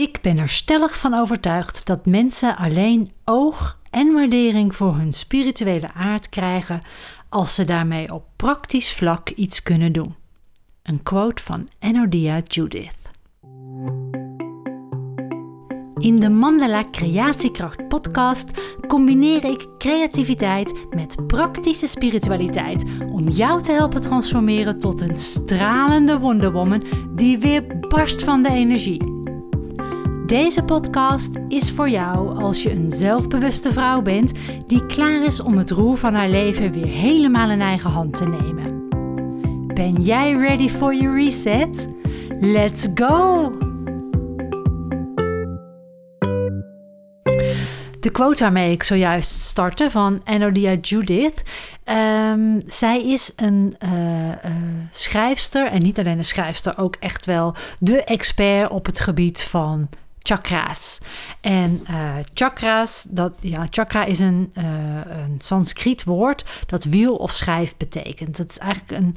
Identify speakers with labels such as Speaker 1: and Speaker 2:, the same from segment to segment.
Speaker 1: Ik ben er stellig van overtuigd dat mensen alleen oog en waardering voor hun spirituele aard krijgen als ze daarmee op praktisch vlak iets kunnen doen. Een quote van Enodia Judith. In de Mandala Creatiekracht podcast combineer ik creativiteit met praktische spiritualiteit om jou te helpen transformeren tot een stralende wonderwoman die weer barst van de energie. Deze podcast is voor jou als je een zelfbewuste vrouw bent die klaar is om het roer van haar leven weer helemaal in eigen hand te nemen. Ben jij ready for your reset? Let's go! De quote waarmee ik zojuist startte van Enodia Judith. Um, zij is een uh, uh, schrijfster en niet alleen een schrijfster, ook echt wel de expert op het gebied van chakra's. En uh, chakra's, dat, ja, chakra is een, uh, een Sanskriet woord dat wiel of schijf betekent. Het is eigenlijk een,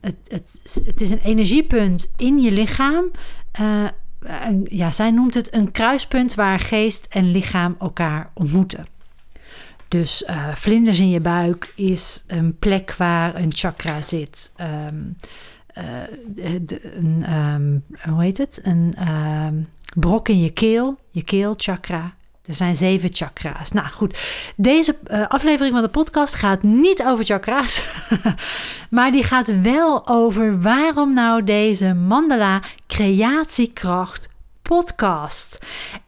Speaker 1: het, het, het is een energiepunt in je lichaam. Een, ja, zij noemt het een kruispunt waar geest en lichaam elkaar ontmoeten. Dus vlinders in je buik is een plek waar een chakra zit. Um, de, een, um, hoe heet het? Een um, brok in je keel, je keelchakra. Er zijn zeven chakra's. Nou goed, deze uh, aflevering van de podcast gaat niet over chakra's, maar die gaat wel over waarom nou deze Mandala Creatiekracht podcast.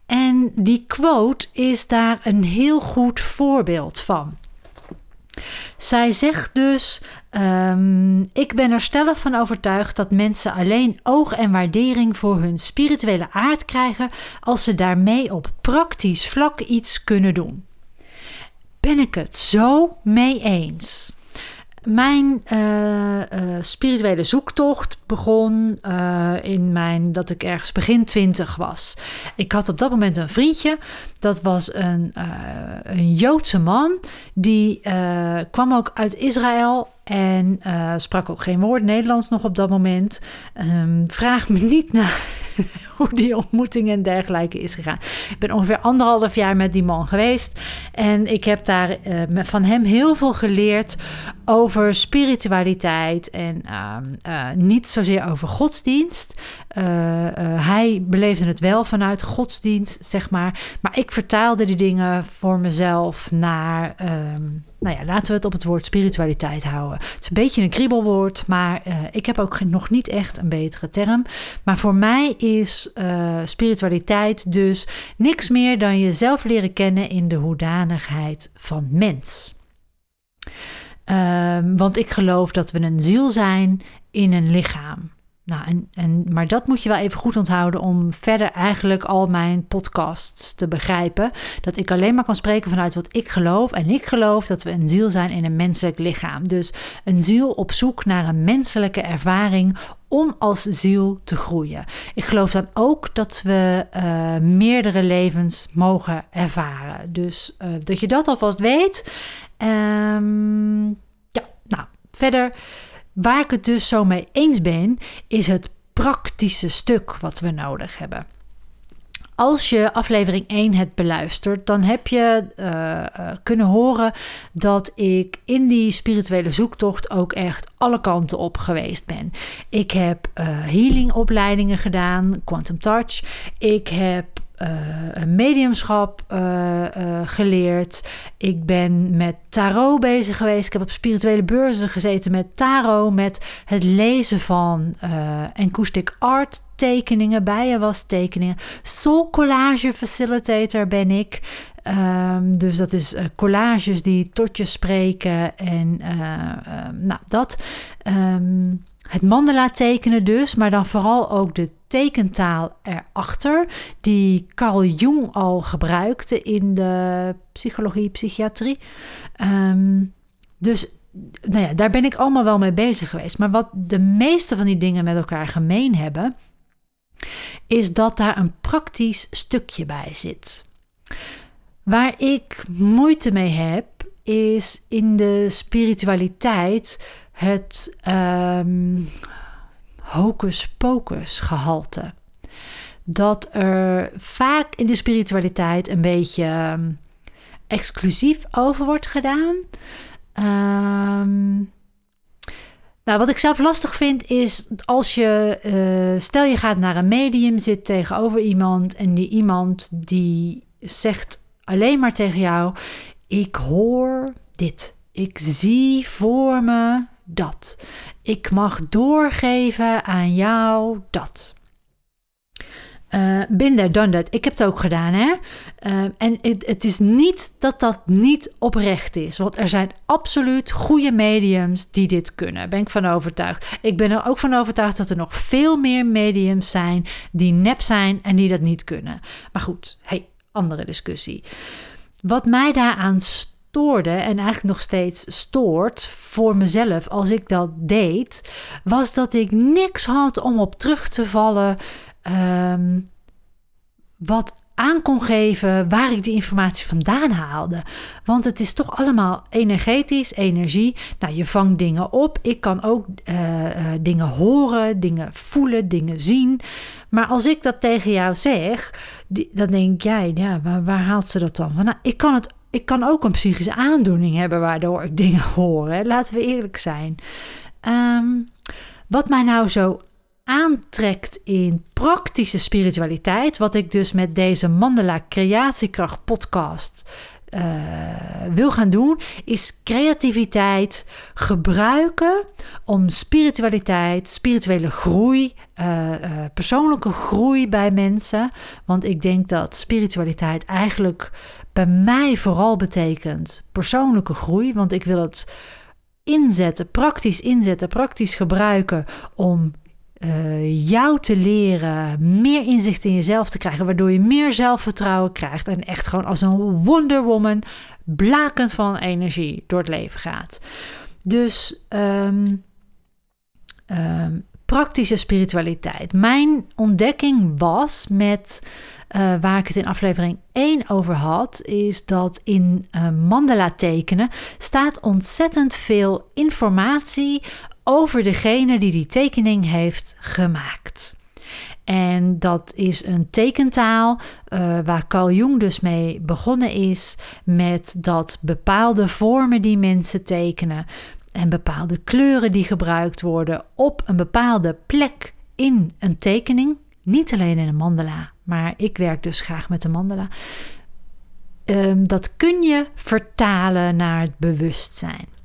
Speaker 1: En die quote is daar een heel goed voorbeeld van. Zij zegt dus: um, Ik ben er stellig van overtuigd dat mensen alleen oog en waardering voor hun spirituele aard krijgen als ze daarmee op praktisch vlak iets kunnen doen. Ben ik het zo mee eens? Mijn uh, uh, spirituele zoektocht begon uh, in mijn dat ik ergens begin twintig was. Ik had op dat moment een vriendje. Dat was een, een Joodse man. Die kwam ook uit Israël en sprak ook geen woord Nederlands nog op dat moment. Um, vraag me niet naar hoe die ontmoeting en dergelijke is gegaan. Ik ben ongeveer anderhalf jaar met die man geweest. En ik heb daar uh, van hem heel veel geleerd over spiritualiteit. En uh, uh, niet zozeer over godsdienst. Eh, hij beleefde het wel vanuit godsdienst, zeg maar. Maar ik vertaalde die dingen voor mezelf naar. Um, nou ja, laten we het op het woord spiritualiteit houden. Het is een beetje een kriebelwoord, maar uh, ik heb ook nog niet echt een betere term. Maar voor mij is uh, spiritualiteit dus niks meer dan jezelf leren kennen in de hoedanigheid van mens. Um, want ik geloof dat we een ziel zijn in een lichaam. Nou, en, en, maar dat moet je wel even goed onthouden om verder eigenlijk al mijn podcasts te begrijpen. Dat ik alleen maar kan spreken vanuit wat ik geloof. En ik geloof dat we een ziel zijn in een menselijk lichaam. Dus een ziel op zoek naar een menselijke ervaring om als ziel te groeien. Ik geloof dan ook dat we uh, meerdere levens mogen ervaren. Dus uh, dat je dat alvast weet. Um, ja, nou, verder. Waar ik het dus zo mee eens ben, is het praktische stuk wat we nodig hebben. Als je aflevering 1 hebt beluisterd, dan heb je uh, uh, kunnen horen dat ik in die spirituele zoektocht ook echt alle kanten op geweest ben. Ik heb uh, healingopleidingen gedaan, Quantum Touch. Ik heb uh, mediumschap uh, uh, geleerd. Ik ben met tarot bezig geweest. Ik heb op spirituele beurzen gezeten met tarot, met het lezen van acoustic art tekeningen, bijenwas tekeningen. Soul collage facilitator ben ik. Um, dus dat is collages die tot je spreken en nou dat. Um, het mandala tekenen dus, maar dan vooral ook de tekentaal erachter, die Carl Jung al gebruikte in de psychologie, psychiatrie. Um, dus nou ja, daar ben ik allemaal wel mee bezig geweest. Maar wat de meeste van die dingen met elkaar gemeen hebben, is dat daar een praktisch stukje bij zit. Waar ik moeite mee heb, is in de spiritualiteit het um, hocus pocus gehalte. dat er vaak in de spiritualiteit een beetje ehm, exclusief over wordt gedaan. Um, nou, wat ik zelf lastig vind is als je, uh, stel je gaat naar een medium, zit tegenover iemand en die iemand die zegt alleen maar tegen jou: Ik hoor dit, ik zie voor me dat, ik mag doorgeven aan jou dat. Uh, binder dan dat. Ik heb het ook gedaan, hè? Uh, en het, is niet dat dat niet oprecht is. Want er zijn absoluut goede mediums die dit kunnen. Ben ik van overtuigd. Ik ben er ook van overtuigd dat er nog veel meer mediums zijn die nep zijn en die dat niet kunnen. Maar goed, hey, andere discussie. Wat mij daaraan stoorde en eigenlijk nog steeds stoort voor mezelf als ik dat deed, was dat ik niks had om op terug te vallen um, wat aan kon geven waar ik die informatie vandaan haalde. Want het is toch allemaal energetisch, energie. Nou, je vangt dingen op. Ik kan ook uh, uh, dingen horen, dingen voelen, dingen zien. Maar als ik dat tegen jou zeg, dan denk jij, ja, waar, waar, haalt ze dat dan van? Nou, ik kan het. Ik kan ook een psychische aandoening hebben waardoor ik dingen hoor. Laten we eerlijk zijn. Um, wat mij nou zo aantrekt in praktische spiritualiteit, wat ik dus met deze Mandela Creatiekracht podcast uh, wil gaan doen, is creativiteit gebruiken om spiritualiteit, spirituele groei, uh, uh, persoonlijke groei bij mensen. Want ik denk dat spiritualiteit eigenlijk bij mij vooral betekent persoonlijke groei, want ik wil het inzetten, praktisch inzetten, praktisch gebruiken om uh, jou te leren, meer inzicht in jezelf te krijgen, waardoor je meer zelfvertrouwen krijgt en echt gewoon als een Wonder Woman blakend van energie door het leven gaat. Dus um, um, praktische spiritualiteit. Mijn ontdekking was met uh, waar ik het in aflevering 1 over had, is dat in uh, mandala tekenen staat ontzettend veel informatie over degene die die tekening heeft gemaakt. En dat is een tekentaal uh, waar Carl Jung dus mee begonnen is met dat bepaalde vormen die mensen tekenen en bepaalde kleuren die gebruikt worden op een bepaalde plek in een tekening, niet alleen in een mandala, maar ik werk dus graag met de mandala. Um, dat kun je vertalen naar het bewustzijn.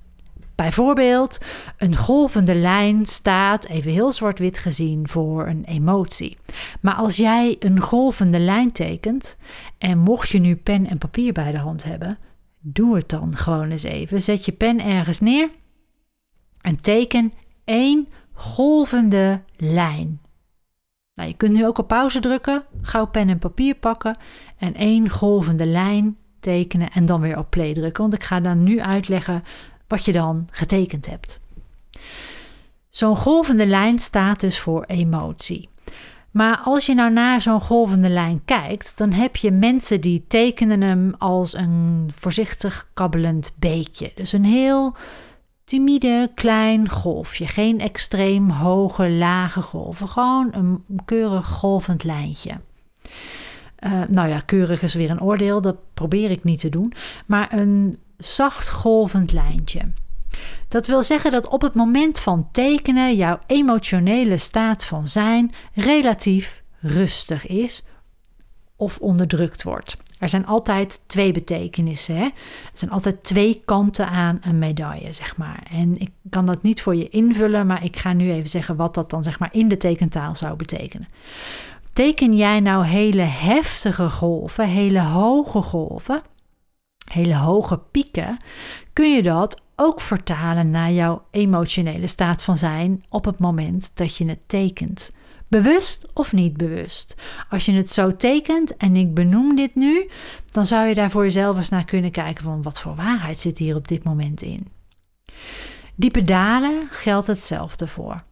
Speaker 1: Bijvoorbeeld, een golvende lijn staat, even heel zwart-wit gezien, voor een emotie. Maar als jij een golvende lijn tekent, en mocht je nu pen en papier bij de hand hebben, doe het dan gewoon eens even. Zet je pen ergens neer en teken één golvende lijn. Nou, je kunt nu ook op pauze drukken, gauw pen en papier pakken en één golvende lijn tekenen en dan weer op play drukken. Want ik ga dan nu uitleggen wat je dan getekend hebt. Zo'n golvende lijn staat dus voor emotie. Maar als je nou naar zo'n golvende lijn kijkt, dan heb je mensen die tekenen hem als een voorzichtig kabbelend beekje. Dus een heel timide klein golfje. Geen extreem hoge, lage golven. Gewoon een keurig golvend lijntje. Uh, nou ja, keurig is weer een oordeel. Dat probeer ik niet te doen. Maar een zacht golvend lijntje. Dat wil zeggen dat op het moment van tekenen jouw emotionele staat van zijn relatief rustig is of onderdrukt wordt. Er zijn altijd twee betekenissen. Hè? Er zijn altijd twee kanten aan een medaille, zeg maar. En ik kan dat niet voor je invullen, maar ik ga nu even zeggen wat dat dan zeg maar in de tekentaal zou betekenen. Teken jij nou hele heftige golven, hele hoge golven, hele hoge pieken, kun je dat ook vertalen naar jouw emotionele staat van zijn op het moment dat je het tekent. Bewust of niet bewust. Als je het zo tekent en ik benoem dit nu, dan zou je daar voor jezelf eens naar kunnen kijken van wat voor waarheid zit hier op dit moment in. Diepe dalen geldt hetzelfde voor.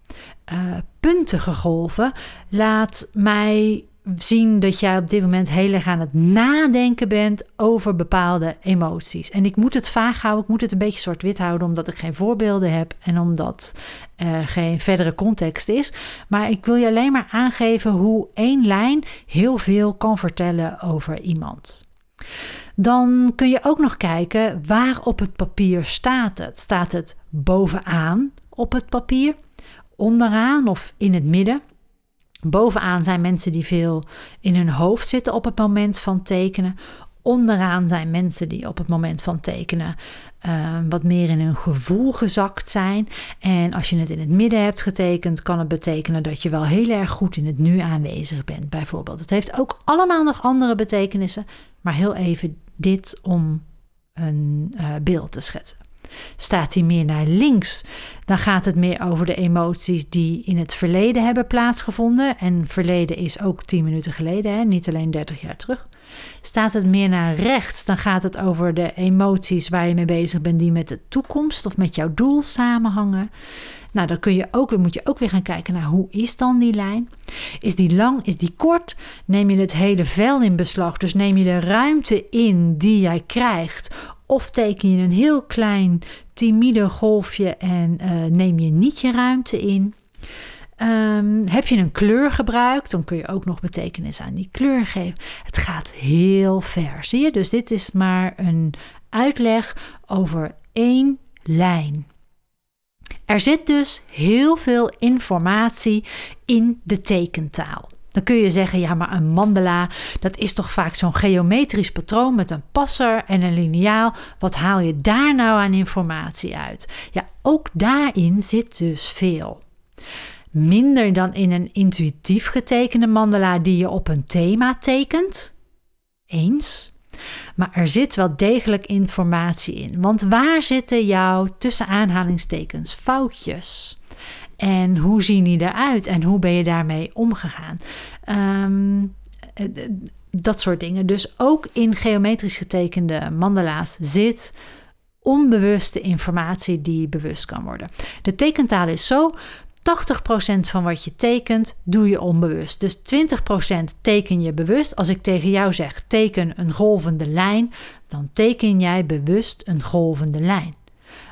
Speaker 1: Uh, puntige golven laat mij zien dat jij op dit moment heel erg aan het nadenken bent over bepaalde emoties. En ik moet het vaag houden, ik moet het een beetje zwart-wit houden, omdat ik geen voorbeelden heb en omdat er geen verdere context is. Maar ik wil je alleen maar aangeven hoe één lijn heel veel kan vertellen over iemand. Dan kun je ook nog kijken waar op het papier staat het. Staat het bovenaan op het papier, onderaan of in het midden? Bovenaan zijn mensen die veel in hun hoofd zitten op het moment van tekenen. Onderaan zijn mensen die op het moment van tekenen uh, wat meer in hun gevoel gezakt zijn. En als je het in het midden hebt getekend, kan het betekenen dat je wel heel erg goed in het nu aanwezig bent, bijvoorbeeld. Het heeft ook allemaal nog andere betekenissen, maar heel even dit om een uh, beeld te schetsen. Staat hij meer naar links, dan gaat het meer over de emoties die in het verleden hebben plaatsgevonden. En verleden is ook 10 minuten geleden, hè? niet alleen 30 jaar terug. Staat het meer naar rechts, dan gaat het over de emoties waar je mee bezig bent, die met de toekomst of met jouw doel samenhangen. Nou, dan kun je ook, moet je ook weer gaan kijken naar hoe is dan die lijn? Is die lang, is die kort? Neem je het hele vel in beslag? Dus neem je de ruimte in die jij krijgt of teken je een heel klein timide golfje en uh, neem je niet je ruimte in. Um, heb je een kleur gebruikt, dan kun je ook nog betekenis aan die kleur geven. Het gaat heel ver, zie je? Dus dit is maar een uitleg over één lijn. Er zit dus heel veel informatie in de tekentaal. Dan kun je zeggen, ja, maar een mandala, dat is toch vaak zo'n geometrisch patroon met een passer en een liniaal. Wat haal je daar nou aan informatie uit? Ja, ook daarin zit dus veel. Minder dan in een intuïtief getekende mandala die je op een thema tekent. Eens. Maar er zit wel degelijk informatie in. Want waar zitten jouw tussen aanhalingstekens foutjes? En hoe zien die eruit en hoe ben je daarmee omgegaan? Ehm, dat soort dingen. Dus ook in geometrisch getekende mandala's zit onbewuste informatie die bewust kan worden. De tekentaal is zo. 80% van wat je tekent, doe je onbewust. Dus 20% teken je bewust. Als ik tegen jou zeg, teken een golvende lijn, dan teken jij bewust een golvende lijn.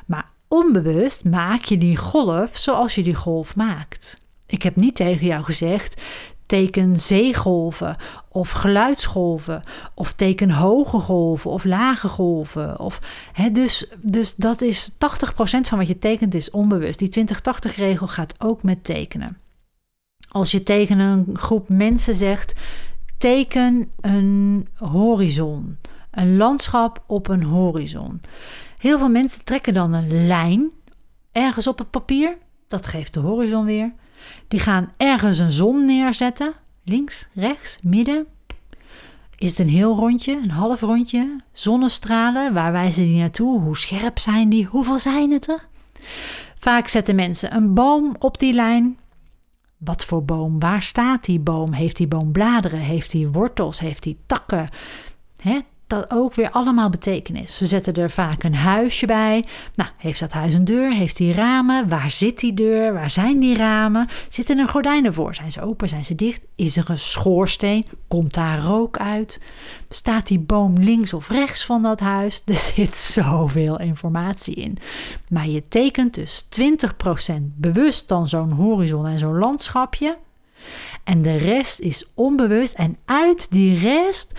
Speaker 1: Maar onbewust maak je die golf zoals je die golf maakt. Ik heb niet tegen jou gezegd: teken zeegolven of geluidsgolven of teken hoge golven of lage golven. Of, hè, dus, dus dat is 80% van wat je tekent is onbewust. Die 20-80 regel gaat ook met tekenen. Als je tegen een groep mensen zegt: teken een horizon, een landschap op een horizon. Heel veel mensen trekken dan een lijn ergens op het papier. Dat geeft de horizon weer. Die gaan ergens een zon neerzetten. Links, rechts, midden. Is het een heel rondje, een half rondje? Zonnestralen, waar wijzen die naartoe? Hoe scherp zijn die? Hoeveel zijn het er? Vaak zetten mensen een boom op die lijn. Wat voor boom? Waar staat die boom? Heeft die boom bladeren? Heeft die wortels? Heeft die takken? He, dat ook weer allemaal betekenis. Ze zetten er vaak een huisje bij. Nou, heeft dat huis een deur? Heeft die ramen? Waar zit die deur? Waar zijn die ramen? Zitten er gordijnen voor? Zijn ze open? Zijn ze dicht? Is er een schoorsteen? Komt daar rook uit? Staat die boom links of rechts van dat huis? Er zit zoveel informatie in. Maar je tekent dus 20% bewust dan zo'n horizon en zo'n landschapje. En de rest is onbewust. En uit die rest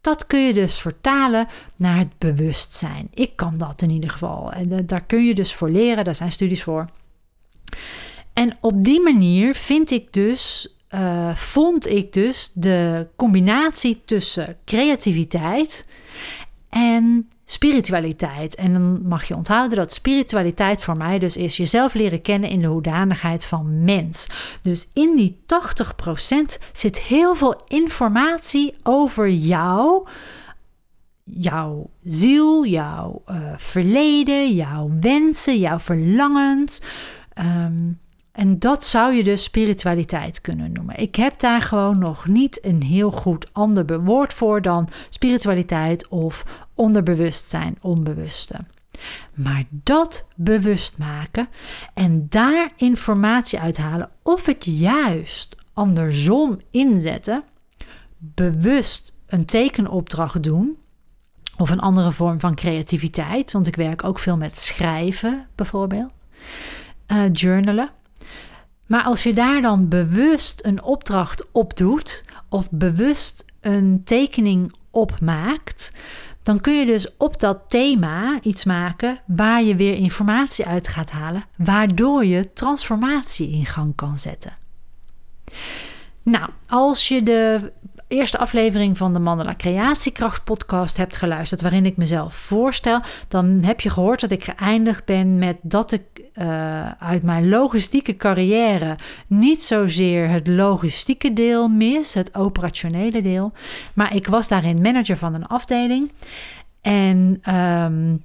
Speaker 1: dat kun je dus vertalen naar het bewustzijn. Ik kan dat in ieder geval. En daar kun je dus voor leren, daar zijn studies voor. En op die manier vind ik dus, uh, vond ik dus de combinatie tussen creativiteit en spiritualiteit. En dan mag je onthouden dat spiritualiteit voor mij dus is jezelf leren kennen in de hoedanigheid van mens. Dus in die 80% zit heel veel informatie over jou, jouw ziel, jouw uh, verleden, jouw wensen, jouw verlangens. Um, en dat zou je dus spiritualiteit kunnen noemen. Ik heb daar gewoon nog niet een heel goed ander woord voor dan spiritualiteit of onderbewustzijn, onbewuste. Maar dat bewust maken en daar informatie uithalen of het juist andersom inzetten, bewust een tekenopdracht doen. Of een andere vorm van creativiteit. Want ik werk ook veel met schrijven, bijvoorbeeld. Uh, journalen. Maar als je daar dan bewust een opdracht op doet, of bewust een tekening opmaakt, dan kun je dus op dat thema iets maken waar je weer informatie uit gaat halen, waardoor je transformatie in gang kan zetten. Nou, als je de eerste aflevering van de Mandela Creatiekracht podcast hebt geluisterd, waarin ik mezelf voorstel, dan heb je gehoord dat ik geëindigd ben met dat ik uh, uit mijn logistieke carrière niet zozeer het logistieke deel mis, het operationele deel, maar ik was daarin manager van een afdeling. En um,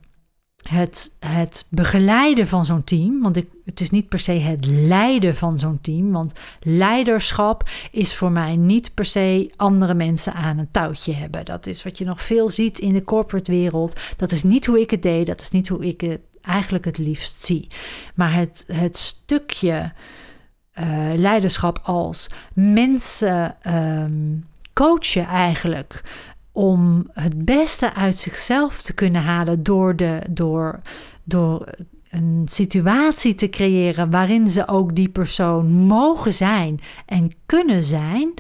Speaker 1: het, het begeleiden van zo'n team. Want ik, het is niet per se het leiden van zo'n team. Want leiderschap is voor mij niet per se andere mensen aan een touwtje hebben. Dat is wat je nog veel ziet in de corporate wereld. Dat is niet hoe ik het deed. Dat is niet hoe ik het eigenlijk het liefst zie. Maar het, het stukje uh, leiderschap als mensen um, coachen eigenlijk om het beste uit zichzelf te kunnen halen door, de, door, door een situatie te creëren waarin ze ook die persoon mogen zijn en kunnen zijn,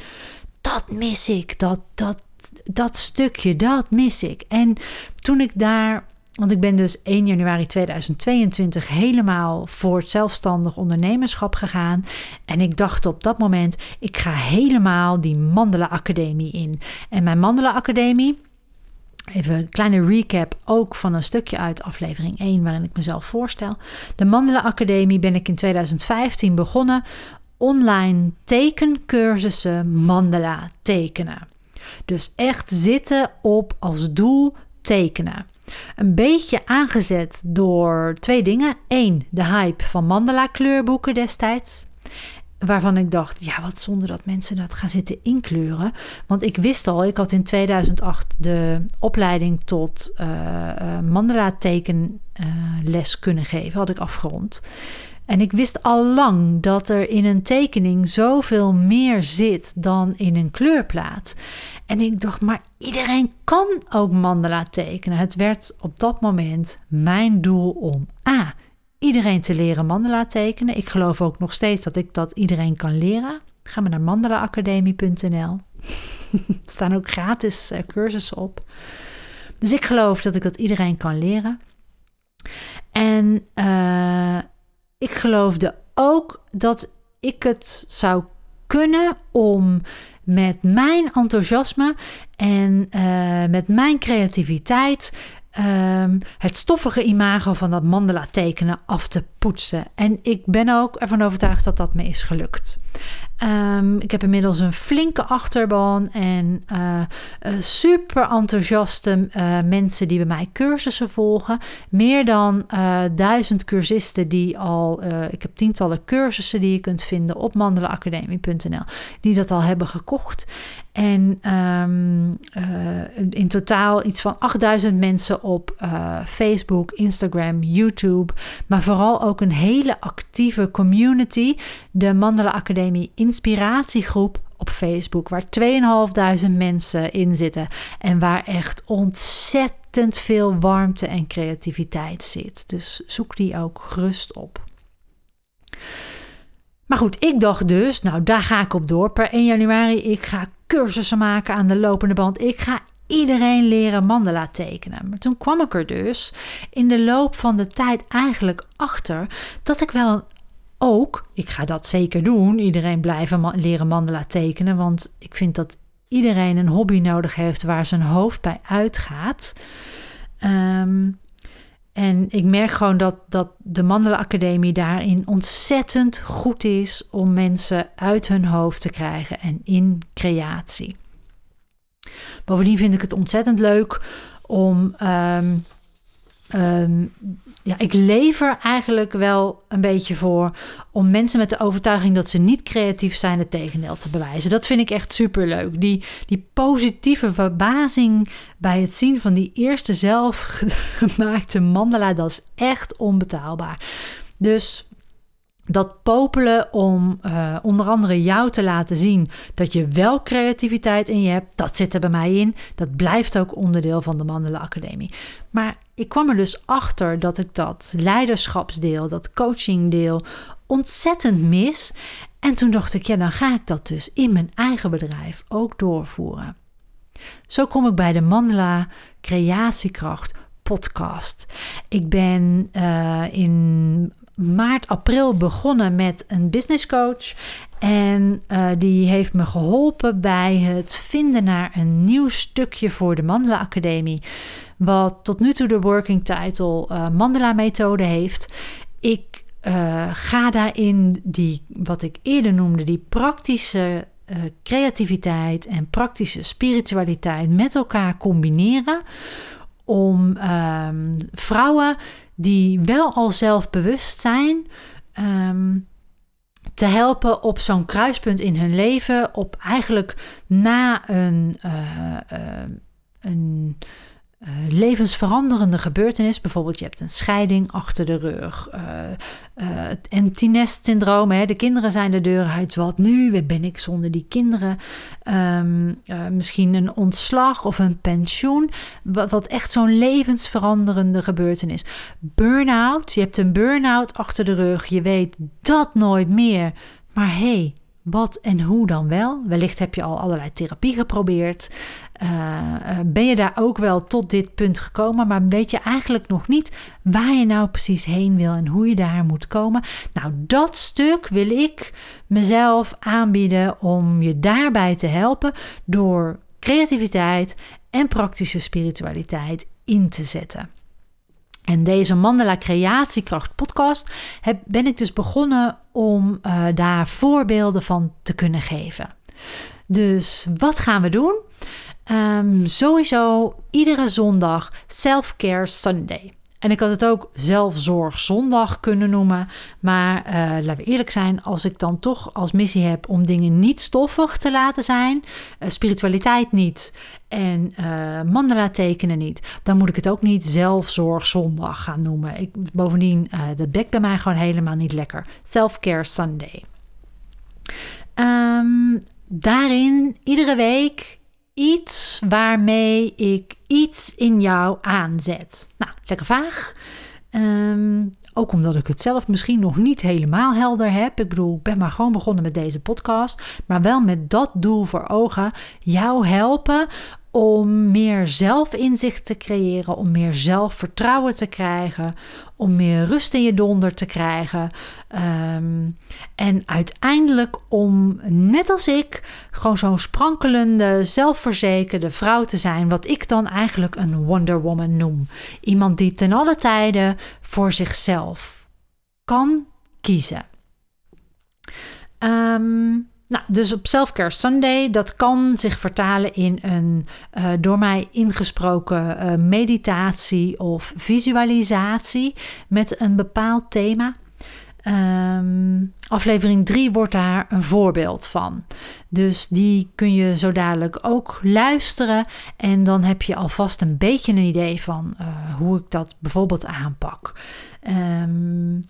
Speaker 1: dat mis ik. Dat, dat, dat stukje, dat mis ik. En toen ik daar want ik ben dus 1 januari 2022 helemaal voor het zelfstandig ondernemerschap gegaan. En ik dacht op dat moment, ik ga helemaal die Mandela Academie in. En mijn Mandela Academie, even een kleine recap ook van een stukje uit aflevering 1 waarin ik mezelf voorstel. De Mandela Academie ben ik in 2015 begonnen. Online tekencursussen Mandela tekenen. Dus echt zitten op als doel tekenen. Een beetje aangezet door twee dingen. Eén, de hype van mandala kleurboeken destijds. Waarvan ik dacht, ja, wat zonde dat mensen dat gaan zitten inkleuren. Want ik wist al, ik had in 2008 de opleiding tot uh, mandala tekenles kunnen geven, had ik afgerond. En ik wist al lang dat er in een tekening zoveel meer zit dan in een kleurplaat. En ik dacht, maar iedereen kan ook mandala tekenen. Het werd op dat moment mijn doel om A. Iedereen te leren mandala tekenen. Ik geloof ook nog steeds dat ik dat iedereen kan leren. Ga maar naar mandalaacademie.nl. er staan ook gratis uh, cursussen op. Dus ik geloof dat ik dat iedereen kan leren. En uh, ik geloofde ook dat ik het zou kunnen om met mijn enthousiasme en uh, met mijn creativiteit um, het stoffige imago van dat mandala tekenen af te poetsen. En ik ben ook ervan overtuigd dat dat me is gelukt. Um, ik heb inmiddels een flinke achterban en uh, super enthousiaste uh, mensen die bij mij cursussen volgen. Meer dan duizend cursisten die al, ik heb tientallen cursussen die je kunt vinden op mandelaacademie.nl, die dat al hebben gekocht. En um, uh, in totaal iets van 8000 mensen op uh, Facebook, Instagram, YouTube. Maar vooral ook een hele actieve community. De Mandela Academie Inspiratiegroep op Facebook. Waar 2500 mensen in zitten. En waar echt ontzettend veel warmte en creativiteit zit. Dus zoek die ook gerust op. Maar goed, ik dacht dus, nou daar ga ik op door. Per 1 januari, ik ga cursussen maken aan de lopende band. Ik ga iedereen leren mandala tekenen. Maar toen kwam ik er dus in de loop van de tijd eigenlijk achter dat ik wel ook, ik ga dat zeker doen, iedereen blijven leren mandala tekenen, want ik vind dat iedereen een hobby nodig heeft waar zijn hoofd bij uitgaat. Um, en ik merk gewoon dat, dat de Mandela Academie daarin ontzettend goed is om mensen uit hun hoofd te krijgen en in creatie. Bovendien vind ik het ontzettend leuk om um, Um, ja, ik lever eigenlijk wel een beetje voor om mensen met de overtuiging dat ze niet creatief zijn het tegendeel te bewijzen. Dat vind ik echt super leuk. Die, die positieve verbazing bij het zien van die eerste zelfgemaakte mandala, dat is echt onbetaalbaar. Dus dat popelen om uh, onder andere jou te laten zien dat je wel creativiteit in je hebt, dat zit er bij mij in. Dat blijft ook onderdeel van de Mandela Academie. Maar ik kwam er dus achter dat ik dat leiderschapsdeel, dat coachingdeel ontzettend mis. En toen dacht ik, ja, dan ga ik dat dus in mijn eigen bedrijf ook doorvoeren. Zo kom ik bij de Mandela Creatiekracht podcast. Ik ben uh, in maart, april begonnen met een business coach. En uh, die heeft me geholpen bij het vinden naar een nieuw stukje voor de Mandela Academie. Wat tot nu toe de working title uh, Mandela methode heeft. Ik uh, ga daarin die, wat ik eerder noemde, die praktische creativiteit en praktische spiritualiteit met elkaar combineren. Om ehm, vrouwen die wel al zelfbewust zijn, ehm, te helpen op zo'n kruispunt in hun leven, op eigenlijk na een, uh, uh, een uh, levensveranderende gebeurtenis. Bijvoorbeeld, je hebt een scheiding achter de rug. Uh, uh, het empty nest syndroom. Hè? De kinderen zijn de deur uit. Wat nu? Waar ben ik zonder die kinderen? Um, misschien een ontslag of een pensioen. Wat, wat echt zo'n levensveranderende gebeurtenis. Burn-out. Je hebt een burn-out achter de rug. Je weet dat nooit meer. Maar hey, wat en hoe dan wel? Wellicht heb je al allerlei therapie geprobeerd. Uh, ben je daar ook wel tot dit punt gekomen, maar weet je eigenlijk nog niet waar je nou precies heen wil en hoe je daar moet komen? Nou, dat stuk wil ik mezelf aanbieden om je daarbij te helpen door creativiteit en praktische spiritualiteit in te zetten. En deze Mandela Creatiekracht podcast heb, ben ik dus begonnen om uh, daar voorbeelden van te kunnen geven. Dus wat gaan we doen? Um, sowieso iedere zondag Self-Care Sunday. En ik had het ook zelfzorgzondag kunnen noemen. Maar uh, laten we eerlijk zijn, als ik dan toch als missie heb om dingen niet stoffig te laten zijn, uh, spiritualiteit niet en uh, mandala tekenen niet, dan moet ik het ook niet zelfzorgzondag gaan noemen. Ik, bovendien, dat bekt bij mij gewoon helemaal niet lekker. Self-care Sunday. Um, daarin iedere week iets waarmee ik iets in jou aanzet. Nou, lekker vaag. Um, ook omdat ik het zelf misschien nog niet helemaal helder heb. Ik bedoel, ik ben maar gewoon begonnen met deze podcast. Maar wel met dat doel voor ogen. Jou helpen om meer zelfinzicht te creëren, om meer zelfvertrouwen te krijgen, om meer rust in je donder te krijgen. Um, en uiteindelijk om, net als ik, gewoon zo'n sprankelende, zelfverzekerde vrouw te zijn, wat ik dan eigenlijk een Wonder Woman noem. Iemand die ten alle tijden voor zichzelf kan kiezen. Um, nou, dus op Selfcare Sunday, dat kan zich vertalen in een uh, door mij ingesproken uh, meditatie of visualisatie met een bepaald thema. Um, aflevering 3 wordt daar een voorbeeld van. Dus die kun je zo dadelijk ook luisteren. En dan heb je alvast een beetje een idee van uh, hoe ik dat bijvoorbeeld aanpak. Um,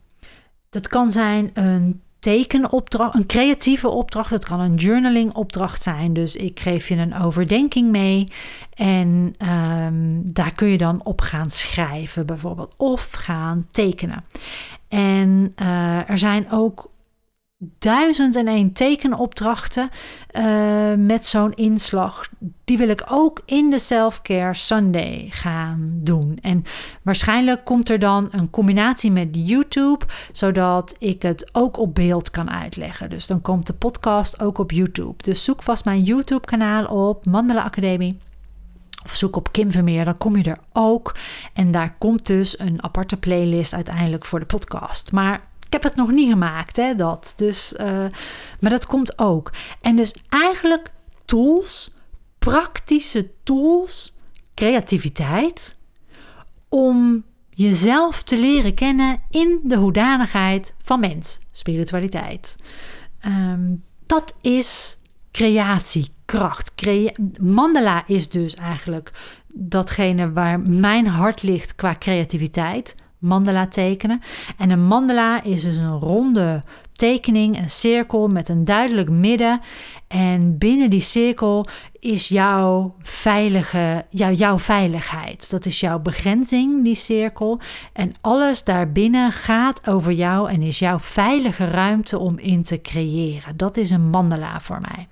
Speaker 1: dat kan zijn een tekenopdracht, een creatieve opdracht. Het kan een journaling opdracht zijn. Dus ik geef je een overdenking mee. En um, daar kun je dan op gaan schrijven, bijvoorbeeld. Of gaan tekenen. En uh, er zijn ook duizend en één tekenopdrachten uh, met zo'n inslag. Die wil ik ook in de Self-Care Sunday gaan doen. En waarschijnlijk komt er dan een combinatie met YouTube, zodat ik het ook op beeld kan uitleggen. Dus dan komt de podcast ook op YouTube. Dus zoek vast mijn YouTube-kanaal op, Mandela Academie. Of zoek op Kim Vermeer, dan kom je er ook. En daar komt dus een aparte playlist uiteindelijk voor de podcast. Maar heb het nog niet gemaakt, hè, dat. Dus, uh, maar dat komt ook. En dus eigenlijk tools, praktische tools, creativiteit, om jezelf te leren kennen in de hoedanigheid van mens, spiritualiteit. Um, dat is creatiekracht. Crea Mandala is dus eigenlijk datgene waar mijn hart ligt qua creativiteit. Mandala tekenen. En een mandala is dus een ronde tekening, een cirkel met een duidelijk midden. En binnen die cirkel is jouw veilige, jou, jouw veiligheid. Dat is jouw begrenzing, die cirkel. En alles daarbinnen gaat over jou en is jouw veilige ruimte om in te creëren. Dat is een mandala voor mij.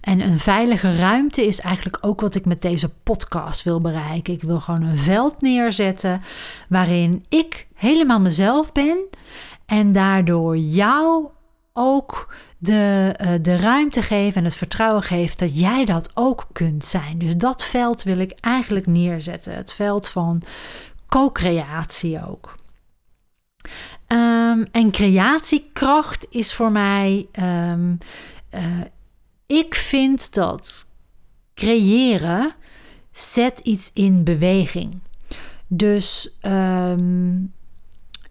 Speaker 1: En een veilige ruimte is eigenlijk ook wat ik met deze podcast wil bereiken. Ik wil gewoon een veld neerzetten waarin ik helemaal mezelf ben en daardoor jou ook de, uh, de ruimte geven en het vertrouwen geeft dat jij dat ook kunt zijn. Dus dat veld wil ik eigenlijk neerzetten. Het veld van co-creatie ook. Um, en creatiekracht is voor mij. Um, uh, ik vind dat creëren zet iets in beweging. Dus um,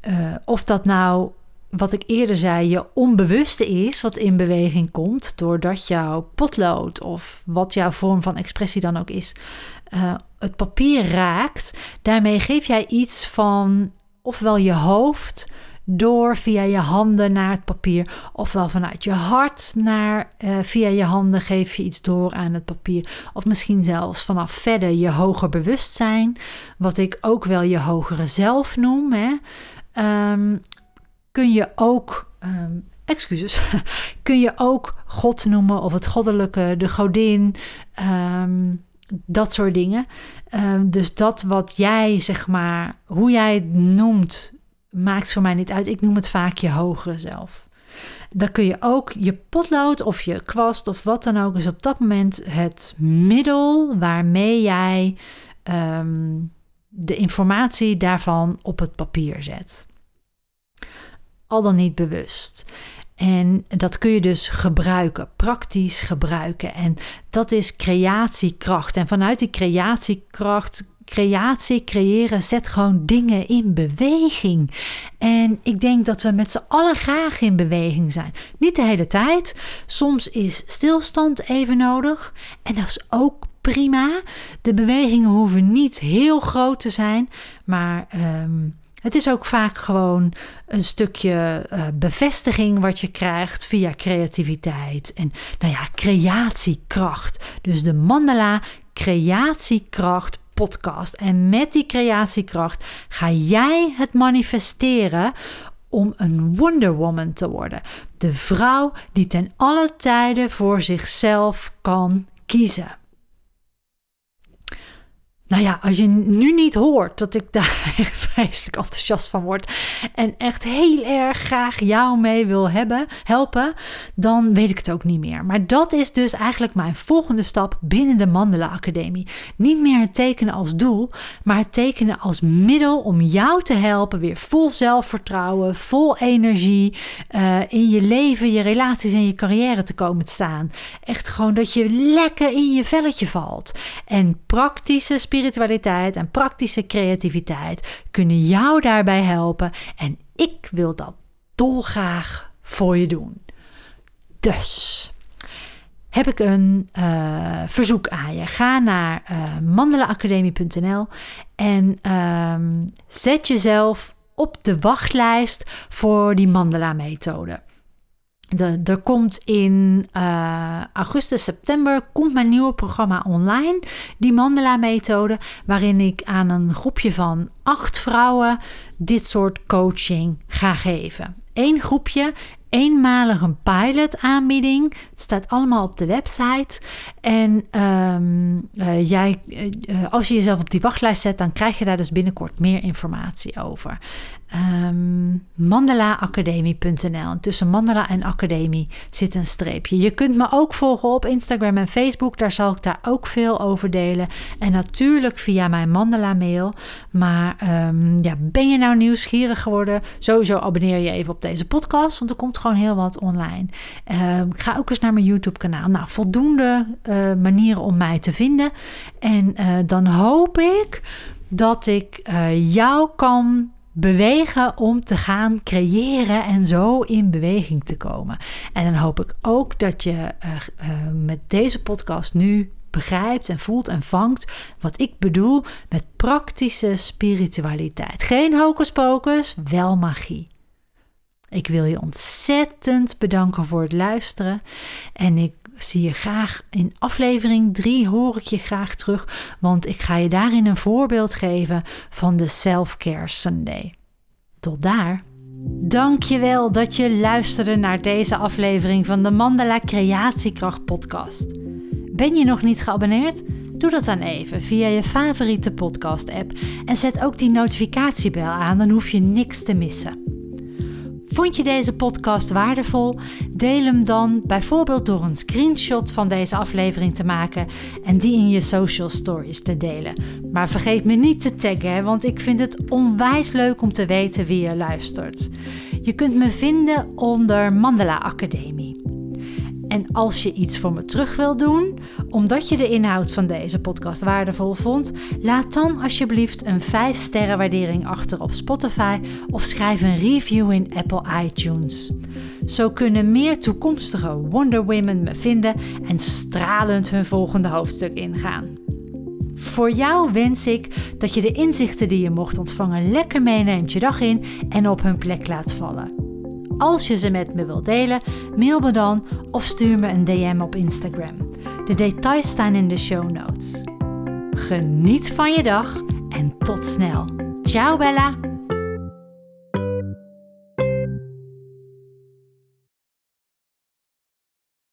Speaker 1: uh, of dat nou wat ik eerder zei, je onbewuste is wat in beweging komt, doordat jouw potlood of wat jouw vorm van expressie dan ook is, uh, het papier raakt, daarmee geef jij iets van ofwel je hoofd door via je handen naar het papier, ofwel vanuit je hart naar uh, via je handen geef je iets door aan het papier, of misschien zelfs vanaf verder je hoger bewustzijn, wat ik ook wel je hogere zelf noem. Hè. Um, kun je ook, um, excuses, kun je ook God noemen of het goddelijke, de godin, um, dat soort dingen. Dus dat wat jij, zeg maar, hoe jij het noemt, maakt voor mij niet uit. Ik noem het vaak je hogere zelf. Dan kun je ook je potlood of je kwast of wat dan ook is op dat moment het middel waarmee jij um, de informatie daarvan op het papier zet al dan niet bewust. En dat kun je dus gebruiken, praktisch gebruiken. En dat is creatiekracht. En vanuit die creatiekracht, creatie, creëren, zet gewoon dingen in beweging. En ik denk dat we met z'n allen graag in beweging zijn. Niet de hele tijd. Soms is stilstand even nodig. En dat is ook prima. De bewegingen hoeven niet heel groot te zijn, maar. Um, het is ook vaak gewoon een stukje uh, bevestiging wat je krijgt via creativiteit en nou ja, creatiekracht. Dus de Mandala Creatiekracht podcast. En met die creatiekracht ga jij het manifesteren om een Wonder Woman te worden. De vrouw die ten alle tijden voor zichzelf kan kiezen. Nou ja, als je nu niet hoort dat ik daar vreselijk enthousiast van word en echt heel erg graag jou mee wil hebben, helpen, dan weet ik het ook niet meer. Maar dat is dus eigenlijk mijn volgende stap binnen de Mandela Academie. Niet meer het tekenen als doel, maar het tekenen als middel om jou te helpen weer vol zelfvertrouwen, vol energie uh, in je leven, je relaties en je carrière te komen te staan. Echt gewoon dat je lekker in je velletje valt. En praktische spiritualiteit en praktische creativiteit kunnen jou daarbij helpen. En ik wil dat dolgraag voor je doen. Dus heb ik een uh, verzoek aan je. Ga naar uh, mandelaacademie.nl en uh, zet jezelf op de wachtlijst voor die Mandela-methode. Er komt in uh, augustus, september komt mijn nieuwe programma online, die Mandela-methode, waarin ik aan een groepje van acht vrouwen dit soort coaching ga geven. Eén groepje, eenmalig een pilot aanbieding. Het staat allemaal op de website. En um, uh, jij, uh, als je jezelf op die wachtlijst zet, dan krijg je daar dus binnenkort meer informatie over um, mandalaacademie.nl. En tussen Mandala en Academie zit een streepje. Je kunt me ook volgen op Instagram en Facebook. Daar zal ik daar ook veel over delen. En natuurlijk via mijn Mandala mail. Maar um, ja, ben je nou nieuwsgierig geworden? Sowieso abonneer je even op deze podcast. Want er komt gewoon heel wat online. Um, ga ook eens naar mijn YouTube kanaal. Nou, voldoende uh, manieren om mij te vinden. En uh, dan hoop ik dat ik uh, jou kan bewegen om te gaan creëren en zo in beweging te komen. En dan hoop ik ook dat je uh, uh, met deze podcast nu begrijpt en voelt en vangt wat ik bedoel met praktische spiritualiteit. Geen hocus pocus, wel magie. Ik wil je ontzettend bedanken voor het luisteren en ik zie je graag in aflevering 3 hoor ik je graag terug, want ik ga je daarin een voorbeeld geven van de Self-Care Sunday. Tot daar. Dankjewel dat je luisterde naar deze aflevering van de Mandala Creatiekracht podcast. Ben je nog niet geabonneerd? Doe dat dan even via je favoriete podcast app en zet ook die notificatiebel aan, dan hoef je niks te missen. Vond je deze podcast waardevol? Deel hem dan bijvoorbeeld door een screenshot van deze aflevering te maken en die in je social stories te delen. Maar vergeet me niet te taggen, want ik vind het onwijs leuk om te weten wie je luistert. Je kunt me vinden onder Mandela Academie. En als je iets voor me terug wil doen, omdat je de inhoud van deze podcast waardevol vond, laat dan alsjeblieft een 5-sterren waardering achter op Spotify of schrijf een review in Apple iTunes. Zo kunnen meer toekomstige Wonder Women me vinden en stralend hun volgende hoofdstuk ingaan. Voor jou wens ik dat je de inzichten die je mocht ontvangen lekker meeneemt je dag in en op hun plek laat vallen. Als je ze met me wilt delen, mail me dan of stuur me een DM op Instagram. De details staan in de show notes. Geniet van je dag en tot snel. Ciao Bella!